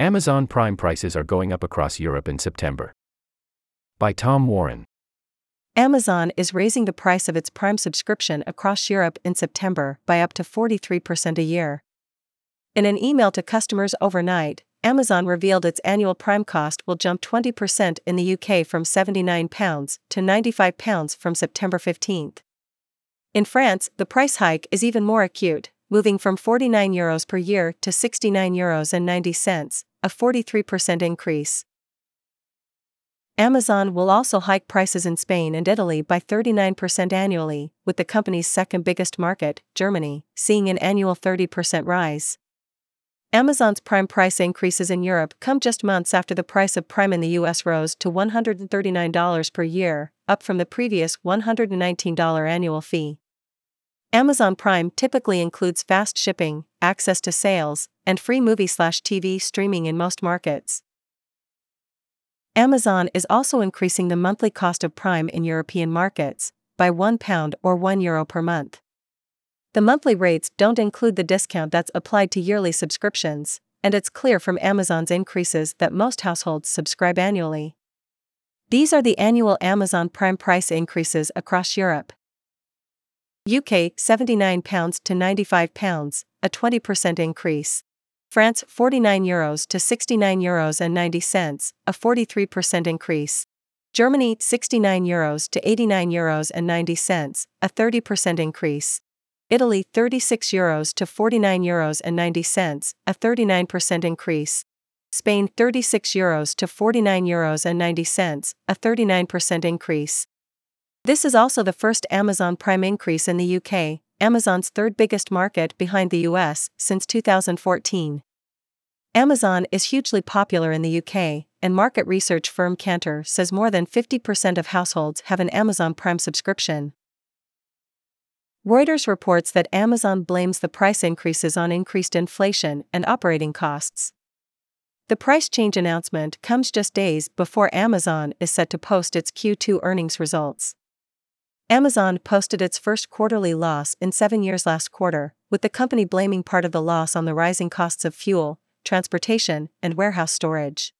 Amazon Prime prices are going up across Europe in September. By Tom Warren. Amazon is raising the price of its Prime subscription across Europe in September by up to 43% a year. In an email to customers overnight, Amazon revealed its annual Prime cost will jump 20% in the UK from £79 to £95 from September 15. In France, the price hike is even more acute, moving from 49 euros per year to 69 euros and 90 cents, a 43% increase. Amazon will also hike prices in Spain and Italy by 39% annually, with the company's second biggest market, Germany, seeing an annual 30% rise. Amazon's Prime price increases in Europe come just months after the price of Prime in the US rose to $139 per year, up from the previous $119 annual fee. Amazon Prime typically includes fast shipping, access to sales, and free movie slash TV streaming in most markets. Amazon is also increasing the monthly cost of Prime in European markets by £1 or €1 Euro per month. The monthly rates don't include the discount that's applied to yearly subscriptions, and it's clear from Amazon's increases that most households subscribe annually. These are the annual Amazon Prime price increases across Europe. UK £79 to £95, a 20% increase. France 49 euros to 69 euros and 90 cents, a 43% increase. Germany 69 euros to 89 euros and 90 cents, a 30% increase. Italy 36 euros to 49 euros and 90 cents, a 39% increase. Spain 36 euros to 49 euros and 90 cents, a 39% increase. This is also the first Amazon Prime increase in the UK, Amazon's third biggest market behind the US, since 2014. Amazon is hugely popular in the UK, and market research firm Kantar says more than 50% of households have an Amazon Prime subscription. Reuters reports that Amazon blames the price increases on increased inflation and operating costs. The price change announcement comes just days before Amazon is set to post its Q2 earnings results. Amazon posted its first quarterly loss in seven years last quarter, with the company blaming part of the loss on the rising costs of fuel, transportation, and warehouse storage.